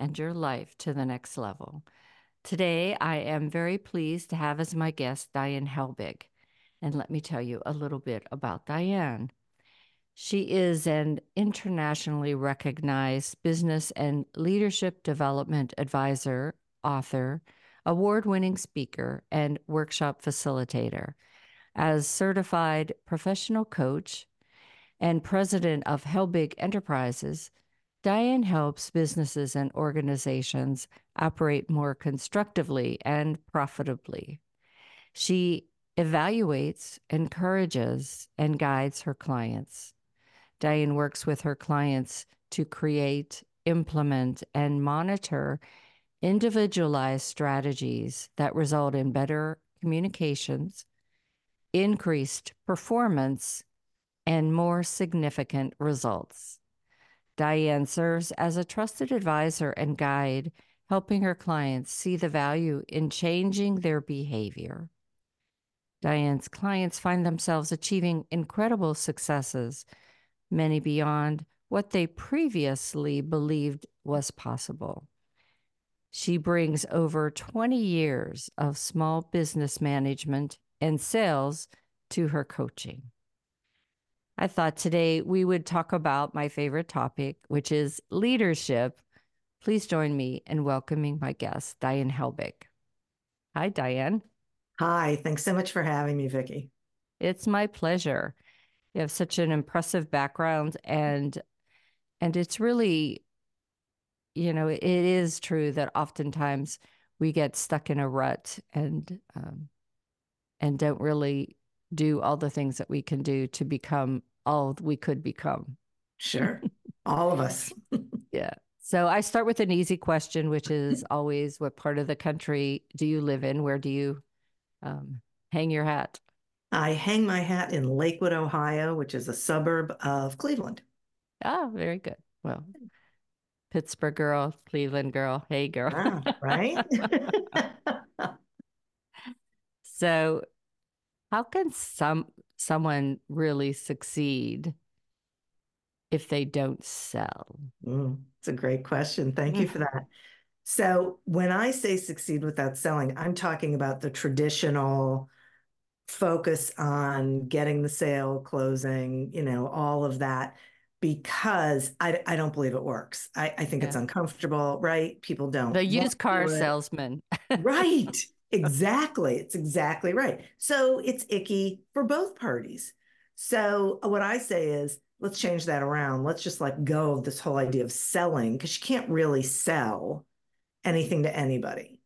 and your life to the next level. Today, I am very pleased to have as my guest Diane Helbig. And let me tell you a little bit about Diane. She is an internationally recognized business and leadership development advisor, author, award winning speaker, and workshop facilitator. As certified professional coach and president of Helbig Enterprises, Diane helps businesses and organizations operate more constructively and profitably. She evaluates, encourages, and guides her clients. Diane works with her clients to create, implement, and monitor individualized strategies that result in better communications, increased performance, and more significant results. Diane serves as a trusted advisor and guide, helping her clients see the value in changing their behavior. Diane's clients find themselves achieving incredible successes, many beyond what they previously believed was possible. She brings over 20 years of small business management and sales to her coaching. I thought today we would talk about my favorite topic, which is leadership. Please join me in welcoming my guest, Diane Helbig. Hi, Diane. Hi, thanks so much for having me, Vicki. It's my pleasure. You have such an impressive background and and it's really you know, it is true that oftentimes we get stuck in a rut and um, and don't really do all the things that we can do to become all we could become. Sure. all of us. yeah. So I start with an easy question, which is always what part of the country do you live in? Where do you um, hang your hat? I hang my hat in Lakewood, Ohio, which is a suburb of Cleveland. Ah, very good. Well, Pittsburgh girl, Cleveland girl. Hey, girl. Ah, right? so, how can some someone really succeed if they don't sell? Mm, it's a great question. Thank you mm. for that. So, when I say succeed without selling, I'm talking about the traditional focus on getting the sale, closing, you know, all of that, because I, I don't believe it works. I, I think yeah. it's uncomfortable, right? People don't. The used car salesman. right. Exactly. It's exactly right. So it's icky for both parties. So what I say is, let's change that around. Let's just let go of this whole idea of selling because you can't really sell anything to anybody.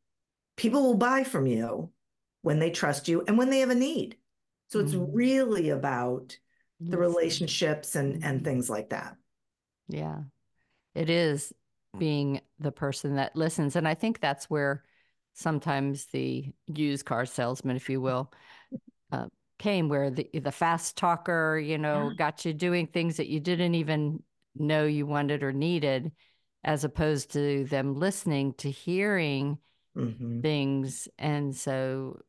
People will buy from you when they trust you and when they have a need. So it's mm. really about the relationships and and mm-hmm. things like that. Yeah. It is being the person that listens and I think that's where sometimes the used car salesman, if you will, uh, came where the the fast talker, you know, yeah. got you doing things that you didn't even know you wanted or needed, as opposed to them listening to hearing mm-hmm. things, and so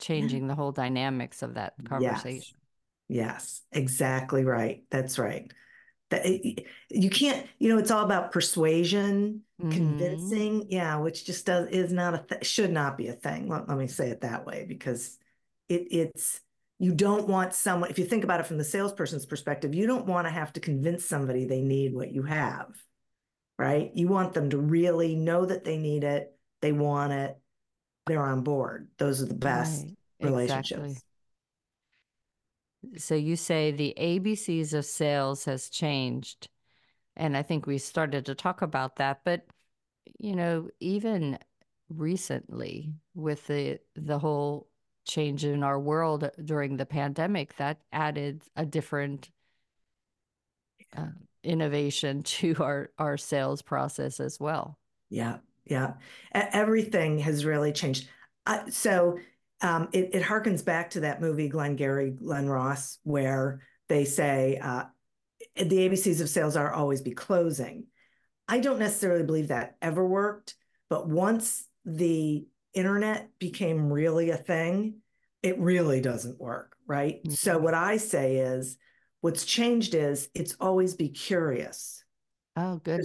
changing the whole dynamics of that conversation. Yes. yes, exactly right. That's right that you can't you know it's all about persuasion mm-hmm. convincing yeah which just does is not a th- should not be a thing let, let me say it that way because it it's you don't want someone if you think about it from the salesperson's perspective you don't want to have to convince somebody they need what you have right you want them to really know that they need it they want it they're on board. Those are the best Right, relationships. exactly. So you say the ABCs of sales has changed. And I think we started to talk about that, but you know, even recently with the the whole change in our world during the pandemic, that added a different uh, innovation to our our sales process as well. Yeah, yeah. Everything has really changed. Uh, so um, it, it harkens back to that movie Glengarry Glen Ross, where they say uh, the ABCs of sales are always be closing. I don't necessarily believe that ever worked, but once the internet became really a thing, it really doesn't work, right? Mhm. So what I say is, what's changed is it's always be curious. Oh, good.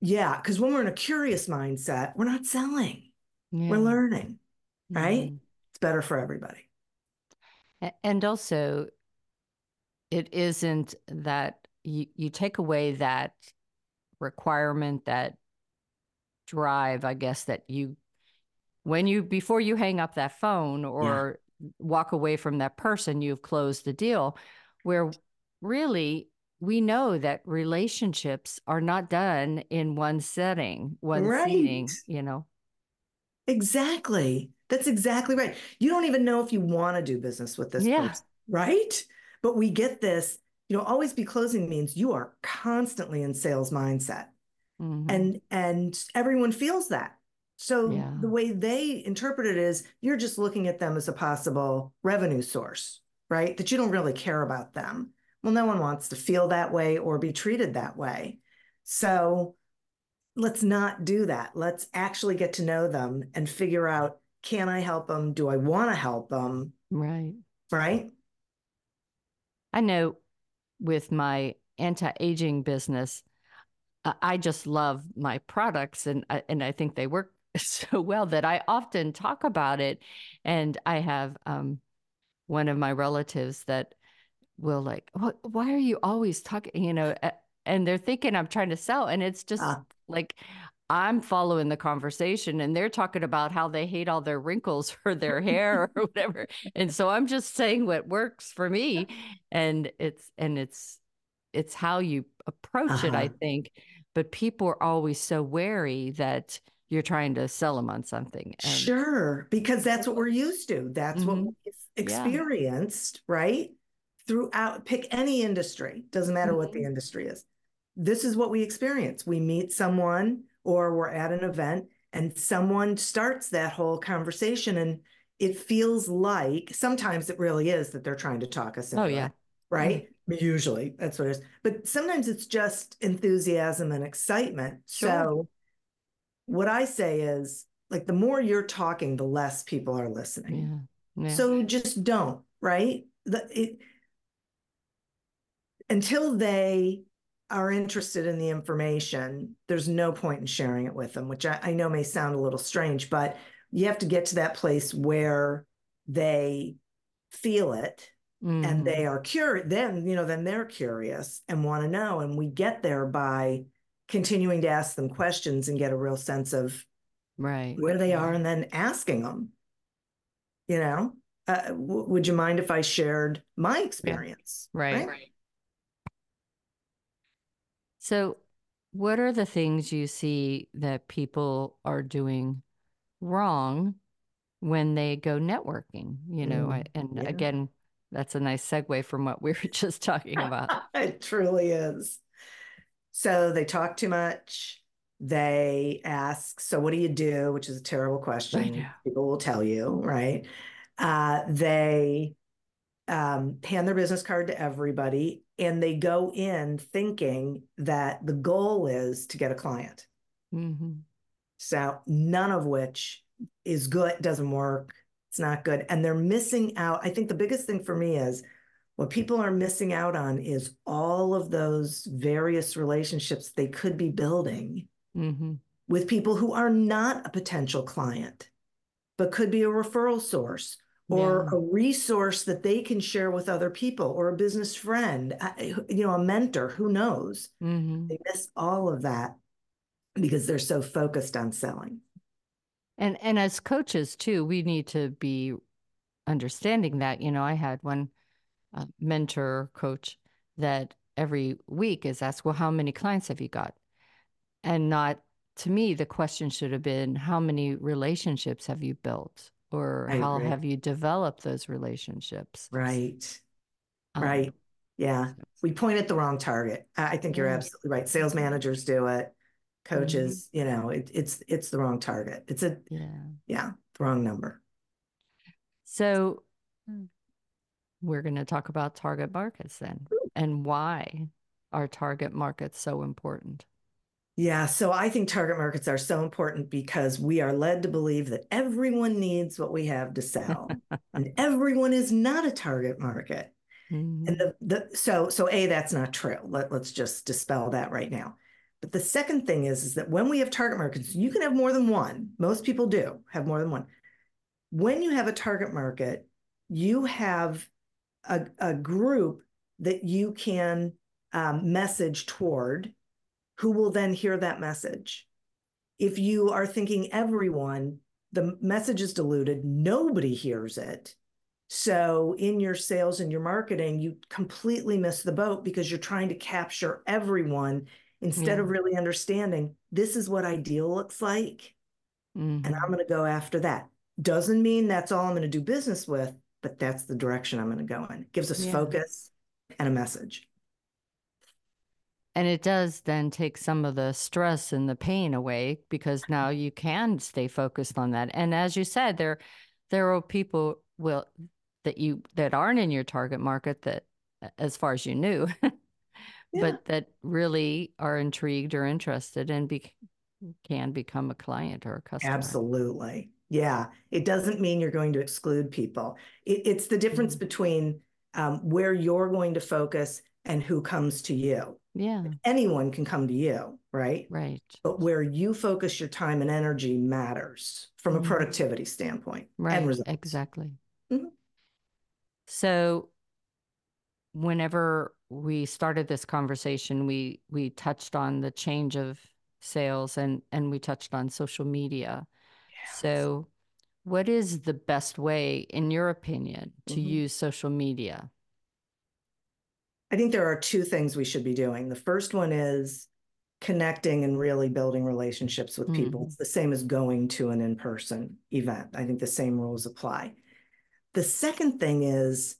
Yeah, because when we're in a curious mindset, we're not selling, Yeah. we're learning, right? Mhm. It's better for everybody. And also, it isn't that you, you take away that requirement, that drive, I guess, that you, when you, before you hang up that phone or walk away from that person, you've closed the deal. Where really, we know that relationships are not done in one setting, one seating, you know? Exactly. That's exactly right. You don't even know if you want to do business with this Yeah. person, right? But we get this, you know, always be closing means you are constantly in sales mindset. Mhm. And and everyone feels that. So Yeah. the way they interpret it is you're just looking at them as a possible revenue source, right? That you don't really care about them. Well, no one wants to feel that way or be treated that way. So let's not do that. Let's actually get to know them and figure out can I help them? Do I want to help them? right. Right? I know with my anti-aging business, uh, I just love my products and I- and I think they work so well that I often talk about it. And I have um, one of my relatives that will like, "What? Why are you always talking?" You know, and they're thinking I'm trying to sell, and it's just Ah. like I'm following the conversation, and they're talking about how they hate all their wrinkles or their hair or whatever, and so I'm just saying what works for me, and it's and it's it's how you approach it, I Uh-huh. think. But people are always so wary that you're trying to sell them on something. And Sure, because that's what we're used to. That's what Mhm. we've experienced, right? Throughout, pick any industry, doesn't matter what the Mhm. industry is. This is what we experience. We meet someone or we're at an event and someone starts that whole conversation and it feels like sometimes it really is that they're trying to talk us into Oh, yeah. right? Mm-hmm. Usually that's what it is. But sometimes it's just enthusiasm and excitement. Sure. So what I say is like the more you're talking, the less people are listening. yeah, yeah. So just don't, right? The, it, until they are interested in the information, there's no point in sharing it with them, which I, I know may sound a little strange, but you have to get to that place where they feel it Mhm. and they are curious then you know then they're curious and want to know and we get there by continuing to ask them questions and get a real sense of right. where they are and then asking them you know? Uh, w- would you mind if i shared my experience? Right. So, what are the things you see that people are doing wrong when they go networking? You know, I, Mm, and yeah. again, that's a nice segue from what we were just talking about. it truly is so they talk too much they ask so what do you do which is a terrible question people will tell you right uh, they um, hand their business card to everybody and they go in thinking that the goal is to get a client. Hmm so none of which is good doesn't work it's not good and they're missing out. I think the biggest thing for me is what people are missing out on is all of those various relationships they could be building hmm with people who are not a potential client, but could be a referral source or Yeah. a resource that they can share with other people or a business friend, uh, you know, a mentor, who knows? hmm They miss all of that because they're so focused on selling. And and as coaches too, we need to be understanding that. You know, I had one uh, mentor coach that every week is asked, "Well, how many clients have you got?" And not to me, the question should have been, "How many relationships have you built?" Or I how agree. have you developed those relationships? Right. Um, Right. Yeah. We point at the wrong target. I think you're Yeah. absolutely right. Sales managers do it. Mm-hmm. Coaches, you know, it, it's it's the wrong target. It's a Yeah. yeah, the wrong number. So we're going to talk about target markets then and why are target markets so important? Yeah, so I think target markets are so important because we are led to believe that everyone needs what we have to sell, and everyone is not a target market. Mhm. And the, the so so a that's not true. Let, let's just dispel that right now. But the second thing is is that when we have target markets, you can have more than one. Most people do have more than one. When you have a target market, you have a, a group that you can um, message toward who will then hear that message. If you are thinking everyone, the message is diluted, nobody hears it. So in your sales and your marketing, you completely miss the boat because you're trying to capture everyone instead of really understanding this is what ideal looks like. And Mhm. I'm going to go after that. Doesn't mean that's all I'm going to do business with, but that's the direction I'm going to go in. It gives us Yeah. focus and a message. And it does then take some of the stress and the pain away because now you can stay focused on that. And as you said, there there are people will that you that aren't in your target market that as far as you knew, Yeah. but that really are intrigued or interested and be, can become a client or a customer. Absolutely. Yeah. It doesn't mean you're going to exclude people. It, it's the difference Mhm. between um, where you're going to focus and who comes to you. Yeah, Anyone can come to you, right? right. But where you focus your time and energy matters from a Mhm. productivity standpoint Right, and results. exactly. Mhm. So whenever we started this conversation, we we touched on the change of sales and and we touched on social media. So what is the best way, in your opinion, to Mhm. use social media? I think there are two things we should be doing. The first one is connecting and really building relationships with people. Mhm. It's the same as going to an in person event. I think the same rules apply. The second thing is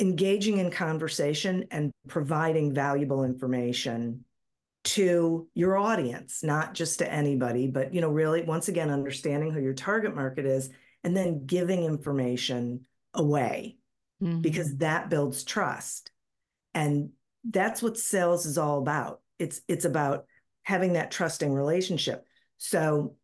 engaging in conversation and providing valuable information to your audience, not just to anybody, but you know, really once again understanding who your target market is and then giving information away because Mhm. that builds trust. And that's what sales is all about. It's it's about having that trusting relationship. So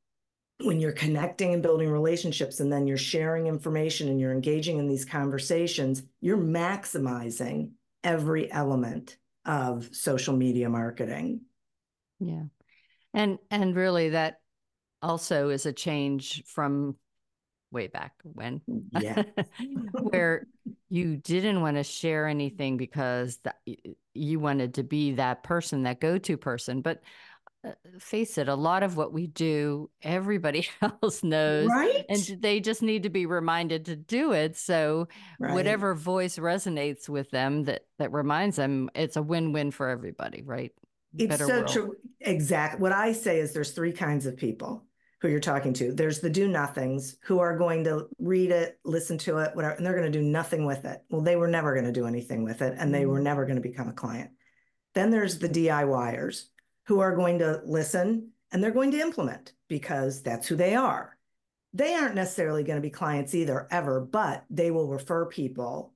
when you're connecting and building relationships and then you're sharing information and you're engaging in these conversations, you're maximizing every element of social media marketing. Yeah. And and really that also is a change from way back when Yeah. where you didn't want to share anything because that, you wanted to be that person, that go-to person. But uh, face it, a lot of what we do, everybody else knows, Right? and they just need to be reminded to do it. So Right. whatever voice resonates with them that that reminds them, it's a win-win for everybody, right? It's Better so world. true. Exactly. What I say is there's three kinds of people who you're talking to. There's the do nothings who are going to read it, listen to it, whatever, and they're going to do nothing with it. Well, they were never going to do anything with it, and they were Mhm. never going to become a client. Then there's the DIYers who are going to listen and they're going to implement because that's who they are. They aren't necessarily going to be clients either, ever, but they will refer people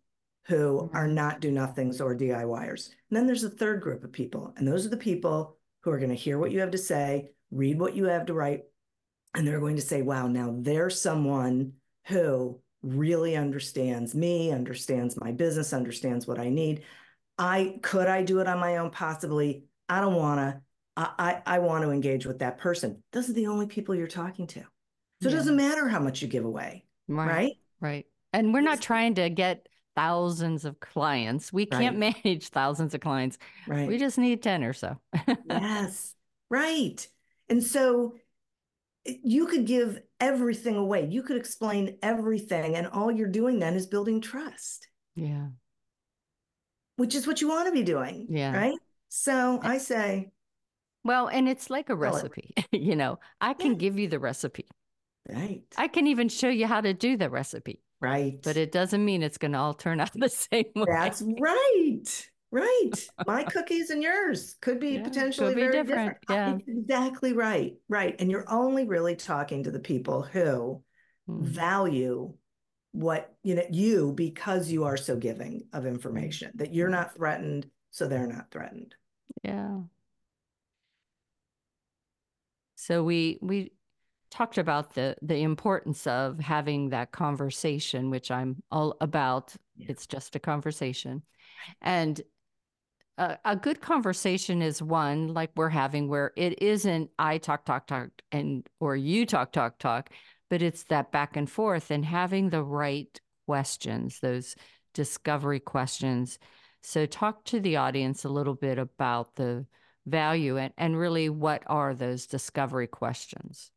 who are not do nothings or DIYers. And then there's a third group of people, and those are the people who are going to hear what you have to say, read what you have to write, and they're going to say, wow, now there's someone who really understands me, understands my business, understands what I need. I could I do it on my own? Possibly. I don't want to. I, I, I want to engage with that person. Those are the only people you're talking to. So it doesn't matter how much you give away, Right. right? Right. And we're not trying to get thousands of clients. We can't manage thousands of clients. Right. We just need 10 or so. yes. Right. And so you could give everything away. You could explain everything, and all you're doing then is building trust. Yeah. Which is what you want to be doing. Yeah. Right. So I say, well, and it's like a recipe. you know, I can yeah. give you the recipe. Right. I can even show you how to do the recipe. Right. But it doesn't mean it's going to all turn out the same way. That's right. Right. My cookies and yours could be yeah, potentially could be very different. different. Yeah. Exactly right. Right. And you're only really talking to the people who mm. value what you know you because you are so giving of information that you're not threatened so they're not threatened yeah so we we talked about the the importance of having that conversation, which I'm all about. Yeah. It's just a conversation, and a, a, good conversation is one like we're having where it isn't I talk talk talk and or you talk talk talk, but it's that back and forth and having the right questions, those discovery questions. So talk to the audience a little bit about the value and, and really what are those discovery questions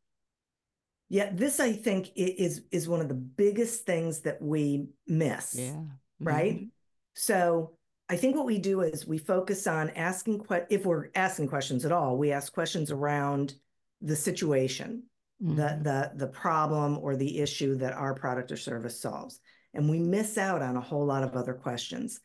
yeah this i think is is one of the biggest things that we miss yeah mm-hmm. right so i think what we do is we focus on asking que- if we're asking questions at all we ask questions around the situation mm-hmm. the the the problem or the issue that our product or service solves and we miss out on a whole lot of other questions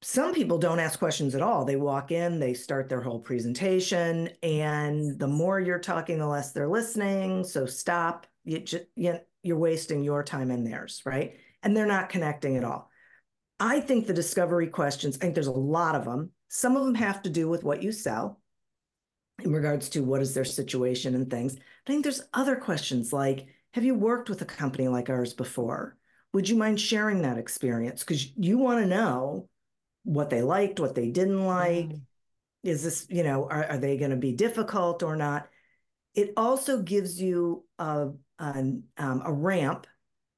some people don't ask questions at all. They walk in, they start their whole presentation, and the more you're talking, the less they're listening. So stop. You just, you, you're wasting your time and theirs, right? And they're not connecting at all. I think the discovery questions, I think there's a lot of them. Some of them have to do with what you sell in regards to what is their situation and things. I think there's other questions like Have you worked with a company like ours before? Would you mind sharing that experience? Because you want to know what they liked, what they didn't like. Mm. Is this, you know, are, are they going to be difficult or not? It also gives you a, a, um, a ramp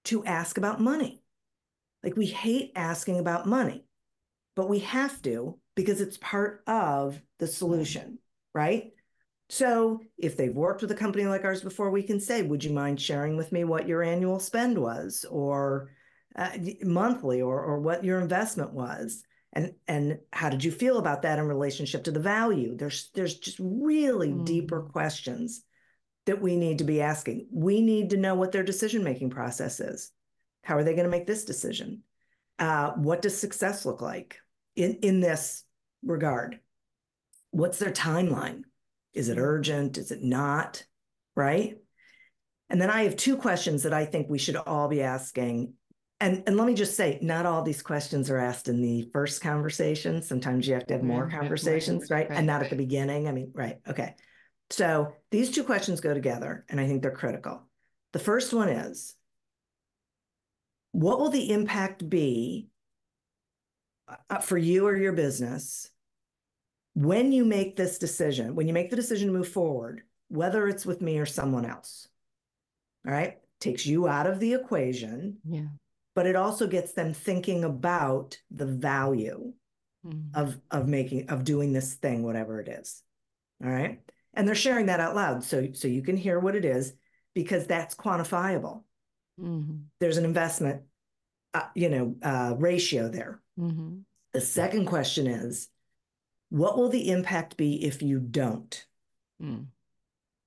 to ask about money. Like we hate asking about money, but we have to because it's part of the solution, right? So if they've worked with a company like ours before, we can say, would you mind sharing with me what your annual spend was or uh, monthly or, or what your investment was? and and how did you feel about that in relationship to the value there's there's just really mm. deeper questions that we need to be asking we need to know what their decision making process is how are they going to make this decision uh, what does success look like in in this regard what's their timeline is it urgent is it not right and then i have two questions that i think we should all be asking and and let me just say, not all these questions are asked in the first conversation. Sometimes you have to have more mm-hmm. conversations, right? right? And not at the beginning. I mean, right. Okay. So these two questions go together, and I think they're critical. The first one is what will the impact be uh, for you or your business when you make this decision, when you make the decision to move forward, whether it's with me or someone else? All right. Takes you out of the equation. Yeah but it also gets them thinking about the value mm-hmm. of of making of doing this thing whatever it is all right and they're sharing that out loud so so you can hear what it is because that's quantifiable mm-hmm. there's an investment uh, you know uh, ratio there mm-hmm. the second question is what will the impact be if you don't mm.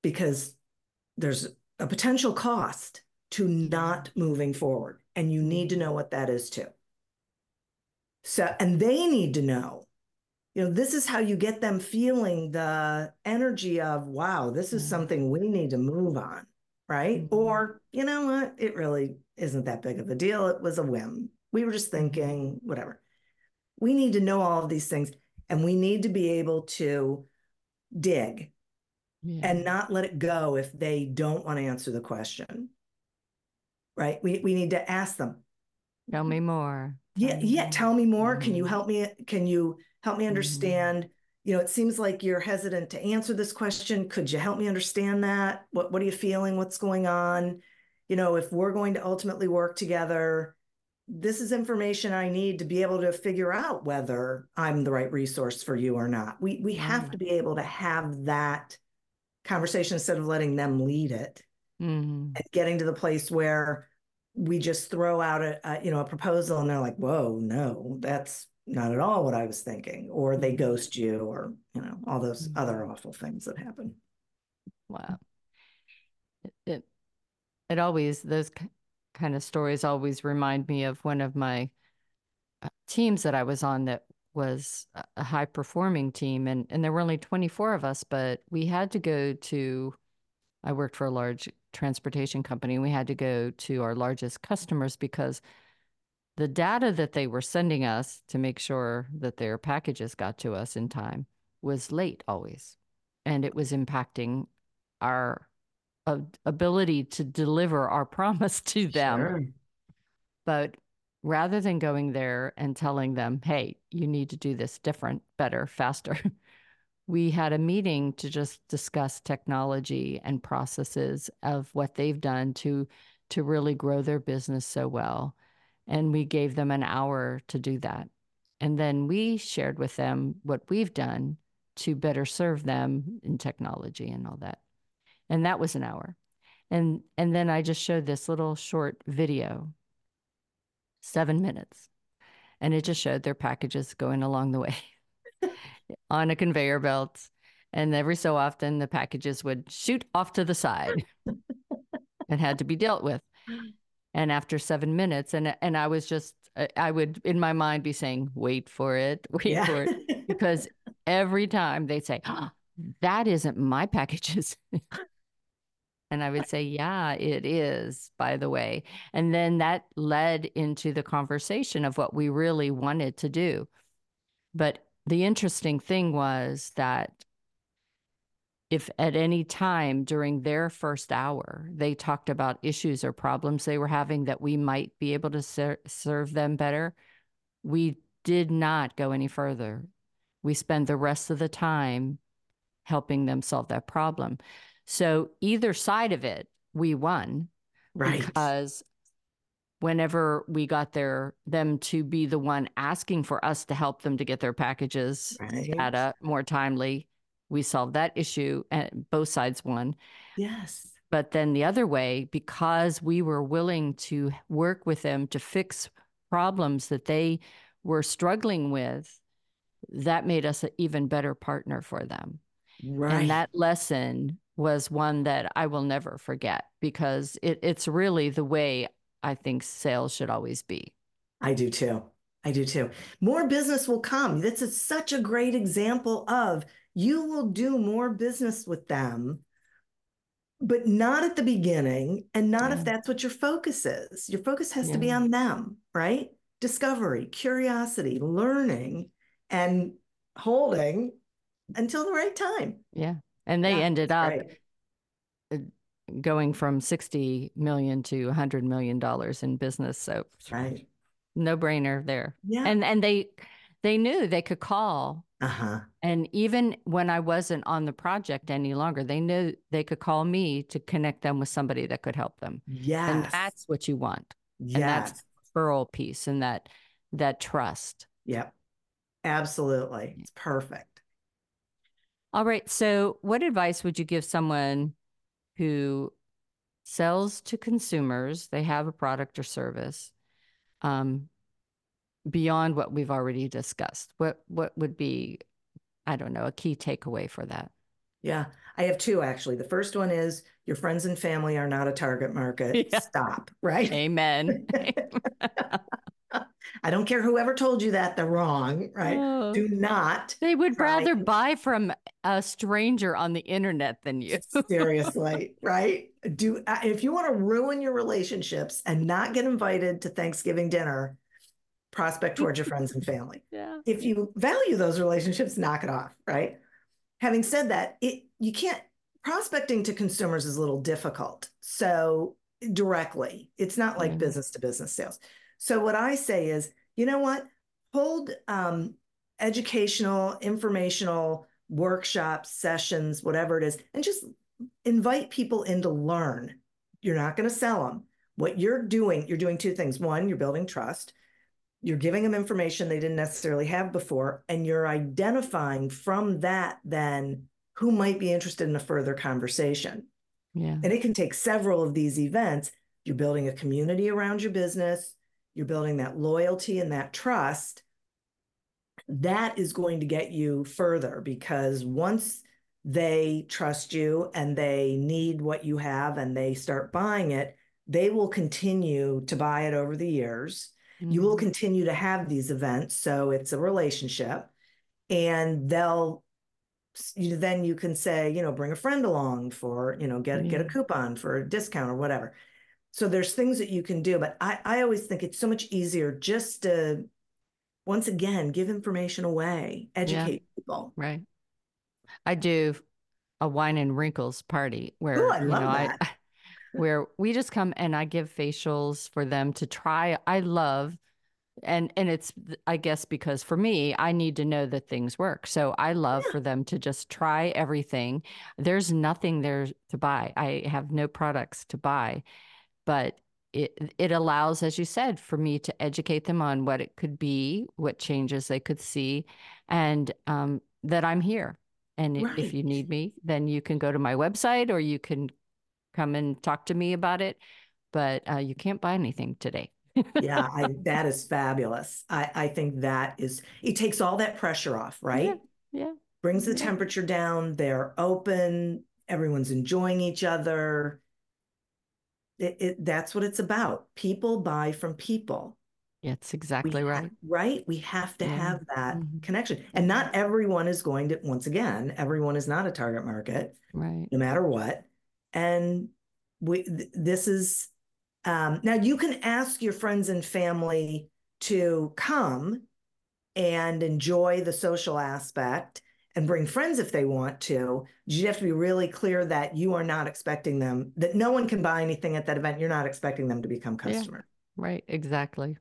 because there's a potential cost to not moving forward and you need to know what that is too. So, and they need to know, you know, this is how you get them feeling the energy of, wow, this is mm-hmm. something we need to move on. Right. Mm-hmm. Or, you know what? It really isn't that big of a deal. It was a whim. We were just mm-hmm. thinking, whatever. We need to know all of these things and we need to be able to dig yeah. and not let it go if they don't want to answer the question right? We we need to ask them. Tell me more. Yeah, yeah. Tell me more. Mm-hmm. Can you mm-hmm. help me? Can you help me mm-hmm. understand? Mm-hmm. You know, it seems like you're hesitant to answer this question. Could you help me understand that? What What are you feeling? What's going on? You know, if we're going to ultimately work together, this is information I need to be able to figure out whether I'm the right resource for you or not. We we have to be able to have that conversation instead of letting them lead it mm-hmm. and getting to the place where we just throw out a, a, you know a proposal and they're like whoa no that's not at all what i was thinking or they ghost you or you know all those mm-hmm. other awful things that happen wow it, it, it always those kind of stories always remind me of one of my uh, teams that i was on that was a high performing team and and there were only 24 of us but we had to go to I worked for a large transportation company we had to go to our largest customers because the data that they were sending us to make sure that their packages got to us in time was late always and it was impacting our uh, ability to deliver our promise to them sure. but rather than going there and telling them, hey, you need to do this different, better, faster, we had a meeting to just discuss technology and processes of what they've done to to really grow their business so well. And we gave them an hour to do that. And then we shared with them what we've done to better serve them in technology and all that. And that was an hour. And and then I just showed this little short video seven minutes. And it just showed their packages going along the way on a conveyor belt. And every so often, the packages would shoot off to the side and had to be dealt with. And after seven minutes, and and I was just, I would in my mind be saying, "Wait for it, wait yeah. for it," because every time they'd say, oh, "That isn't my packages," And I would say, Yeah, it is, by the way. And then that led into the conversation of what we really wanted to do. But the interesting thing was that if at any time during their first hour they talked about issues or problems they were having that we might be able to ser- serve them better, we did not go any further. We spend the rest of the time helping them solve that problem. So either side of it, we won. Right. Because whenever we got their them to be the one asking for us to help them to get their packages right. data more timely, we solved that issue and both sides won. Yes. But then the other way, because we were willing to work with them to fix problems that they were struggling with, that made us an even better partner for them. Right. And that lesson was one that I will never forget because it, it's really the way I think sales should always be. I do too. I do too. More business will come. That's a, such a great example of you will do more business with them, but not at the beginning and not yeah. if that's what your focus is. Your focus has yeah. to be on them, right? Discovery, curiosity, learning, and holding until the right time. Yeah. And they yeah, ended up uh, going from 60 million to 100 million dollars in business. So right. no brainer there. Yeah. And and they they knew they could call. Uh-huh. And even when I wasn't on the project any longer, they knew they could call me to connect them with somebody that could help them. Yeah. And that's what you want. Yeah. And that's the referral piece and that that trust. Yep. Absolutely. It's perfect. All right. So, what advice would you give someone who sells to consumers? They have a product or service um, beyond what we've already discussed. What what would be, I don't know, a key takeaway for that? Yeah, I have two actually. The first one is your friends and family are not a target market. Yeah. Stop. Right. Amen. I don't care whoever told you that, they're wrong, right? Oh, Do not. They would rather buy from a stranger on the internet than you. Seriously, right? Do if you want to ruin your relationships and not get invited to Thanksgiving dinner, prospect towards your friends and family. Yeah. If you value those relationships, knock it off, right? Having said that, it you can't prospecting to consumers is a little difficult. So directly, it's not like business to business sales. So what I say is, you know what? Hold um, educational, informational workshops, sessions, whatever it is, and just invite people in to learn. You're not going to sell them. What you're doing, you're doing two things. One, you're building trust. You're giving them information they didn't necessarily have before, and you're identifying from that then who might be interested in a further conversation. Yeah. And it can take several of these events. You're building a community around your business, you're building that loyalty and that trust. That is going to get you further because once they trust you and they need what you have and they start buying it, they will continue to buy it over the years. Mm-hmm. You will mm-hmm. continue to have these events. So it's a relationship and they'll you, then you can say, you know, bring a friend along for, you know, get, get a coupon for a discount or whatever. So there's things that you can do, but I, I always think it's so much easier just to, once again, give information away, educate yeah. people. Right. I do a wine and wrinkles party where, Ooh, I you know, that. I, where we just come and I give facials for them to try. I love and and it's i guess because for me i need to know that things work so i love yeah. for them to just try everything there's nothing there to buy i have no products to buy but it it allows as you said for me to educate them on what it could be what changes they could see and um, that i'm here and right. if you need me then you can go to my website or you can come and talk to me about it but uh, you can't buy anything today yeah, I, that is fabulous. I, I think that is, it takes all that pressure off, right? Yeah. yeah. Brings the temperature down. They're open. Everyone's enjoying each other. It, it, that's what it's about. People buy from people. That's exactly right. right. We have to yeah. have that mm-hmm. connection. And not everyone is going to, once again, everyone is not a target market, right? No matter what. And we, th- this is um, now, you can ask your friends and family to come and enjoy the social aspect and bring friends if they want to. You have to be really clear that you are not expecting them, that no one can buy anything at that event. You're not expecting them to become customer. Yeah, right, exactly.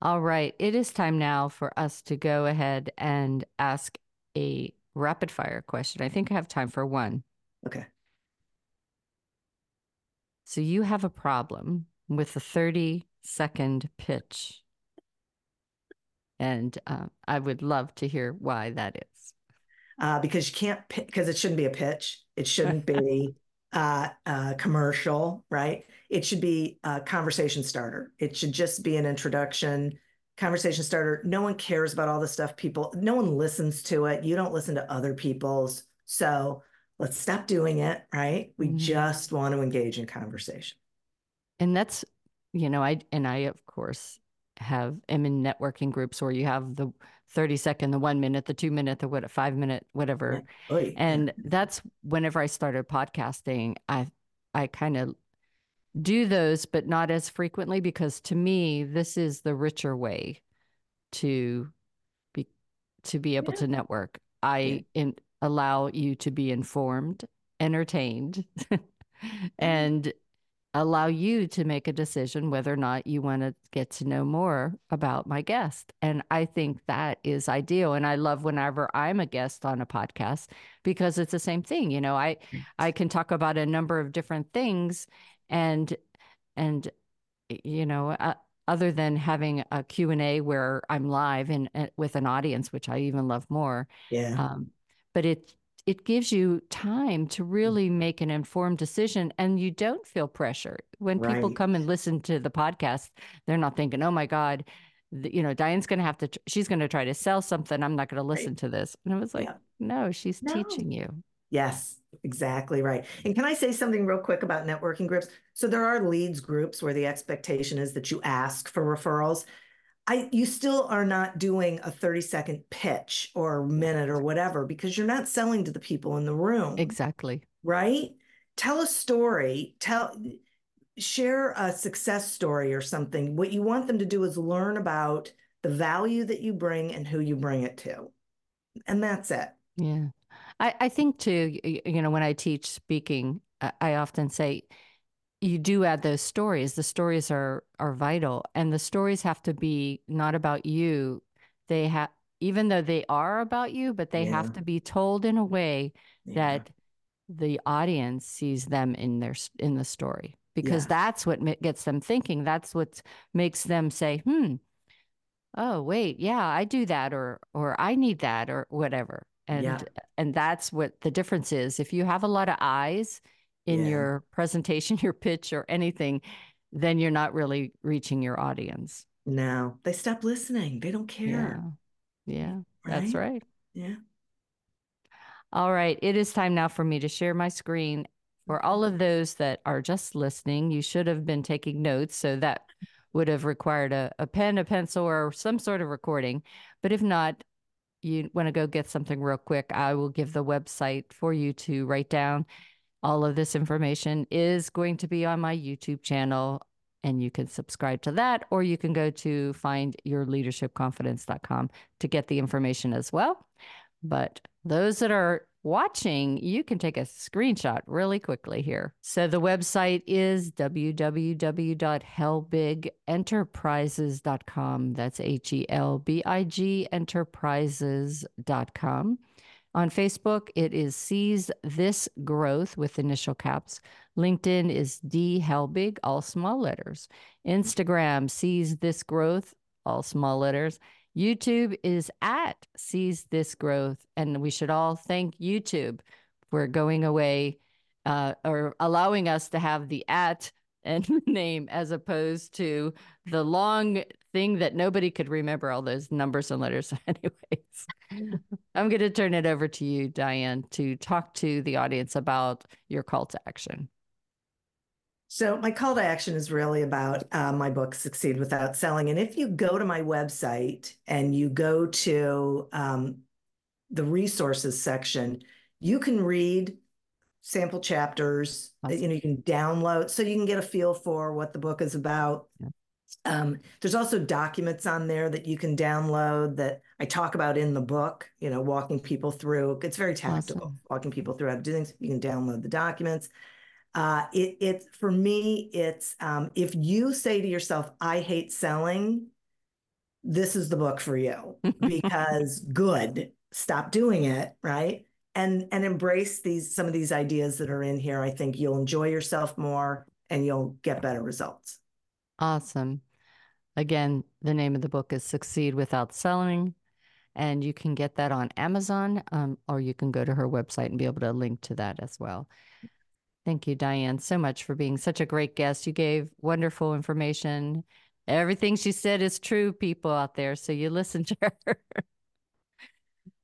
All right, it is time now for us to go ahead and ask a rapid fire question. I think I have time for one. Okay. So you have a problem with a 30 second pitch. And uh, I would love to hear why that is. Uh, because you can't, because it shouldn't be a pitch. It shouldn't be uh, a commercial, right? It should be a conversation starter. It should just be an introduction, conversation starter. No one cares about all the stuff people, no one listens to it. You don't listen to other people's. So let's stop doing it, right? We mm-hmm. just want to engage in conversation. And that's, you know, I, and I, of course, have, am in networking groups where you have the 30 second, the one minute, the two minute, the what, a five minute, whatever. Yeah. And that's whenever I started podcasting, I, I kind of do those, but not as frequently because to me, this is the richer way to be, to be able yeah. to network. I, yeah. in, allow you to be informed, entertained, and allow you to make a decision whether or not you want to get to know more about my guest. And I think that is ideal. And I love whenever I'm a guest on a podcast because it's the same thing. You know, I I can talk about a number of different things and and you know, uh, other than having a Q&A where I'm live and with an audience, which I even love more. Yeah. Um, but it it gives you time to mm. really make an informed decision and you don't feel pressure when right. people come and listen to the podcast they're not thinking oh my god you know diane's going to have to she's going to try to sell something i'm not going to listen right. to this and it was like yeah. no she's no. teaching you yes exactly right and can i say something real quick about networking groups so there are leads groups where the expectation is that you ask for referrals I, you still are not doing a 30 second pitch or minute or whatever because you're not selling to the people in the room. Exactly. Right? Tell a story, tell share a success story or something. What you want them to do is learn about the value that you bring and who you bring it to. And that's it. Yeah. I, I think too, you know, when I teach speaking, I often say, you do add those stories the stories are are vital and the stories have to be not about you they have even though they are about you but they yeah. have to be told in a way yeah. that the audience sees them in their in the story because yeah. that's what gets them thinking that's what makes them say hmm oh wait yeah i do that or or i need that or whatever And and that's what the difference is. If you have a lot of eyes in Yeah. your presentation, your pitch or anything, then you're not really reaching your audience. No, they stop listening. They don't care. Yeah. Yeah. That's right. Yeah. All right. It is time now for me to share my screen. For all of those that are just listening, you should have been taking notes. So that would have required a, a pen, a pencil, or some sort of recording. But if not, you want to go get something real quick, I will give the website for you to write down. All of this information is going to be on my YouTube channel, and you can subscribe to that, or you can go to findyourleadershipconfidence.com to get the information as well. But those that are watching, you can take a screenshot really quickly here. So the website is www.helbigenterprises.com. That's H E L B I G enterprises.com. On Facebook, it is Seize This Growth with initial caps. LinkedIn is D Helbig, all small letters. Instagram, Seize This Growth, all small letters. YouTube is at Seize This Growth. And we should all thank YouTube for going away uh, or allowing us to have the at and name as opposed to the long thing that nobody could remember all those numbers and letters. Anyways, I'm going to turn it over to you, Diane, to talk to the audience about your call to action. So my call to action is really about uh, my book, Succeed Without Selling. And if you go to my website and you go to um, the resources section, you can read sample chapters. Awesome. You know, you can download so you can get a feel for what the book is about. Yeah. Um, there's also documents on there that you can download that I talk about in the book, you know, walking people through. It's very tactical, Awesome. walking people through how to do things. You can download the documents. Uh, it, it for me, it's um, if you say to yourself, I hate selling, this is the book for you because good, stop doing it, right? And and embrace these some of these ideas that are in here. I think you'll enjoy yourself more and you'll get better results. Awesome. Again, the name of the book is Succeed Without Selling. And you can get that on Amazon, um, or you can go to her website and be able to link to that as well. Thank you, Diane, so much for being such a great guest. You gave wonderful information. Everything she said is true, people out there. So you listen to her.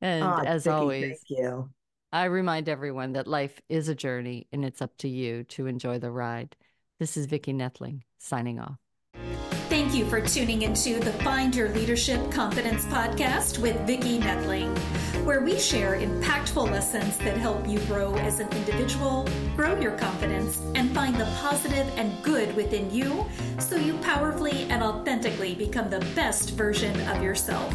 and Ah, as Vicki, always, thank you. I remind everyone that life is a journey and it's up to you to enjoy the ride. This is Vicki Noethling signing off. Thank you for tuning into the Find Your Leadership Confidence podcast with Vicki Noethling, where we share impactful lessons that help you grow as an individual, grow your confidence, and find the positive and good within you so you powerfully and authentically become the best version of yourself.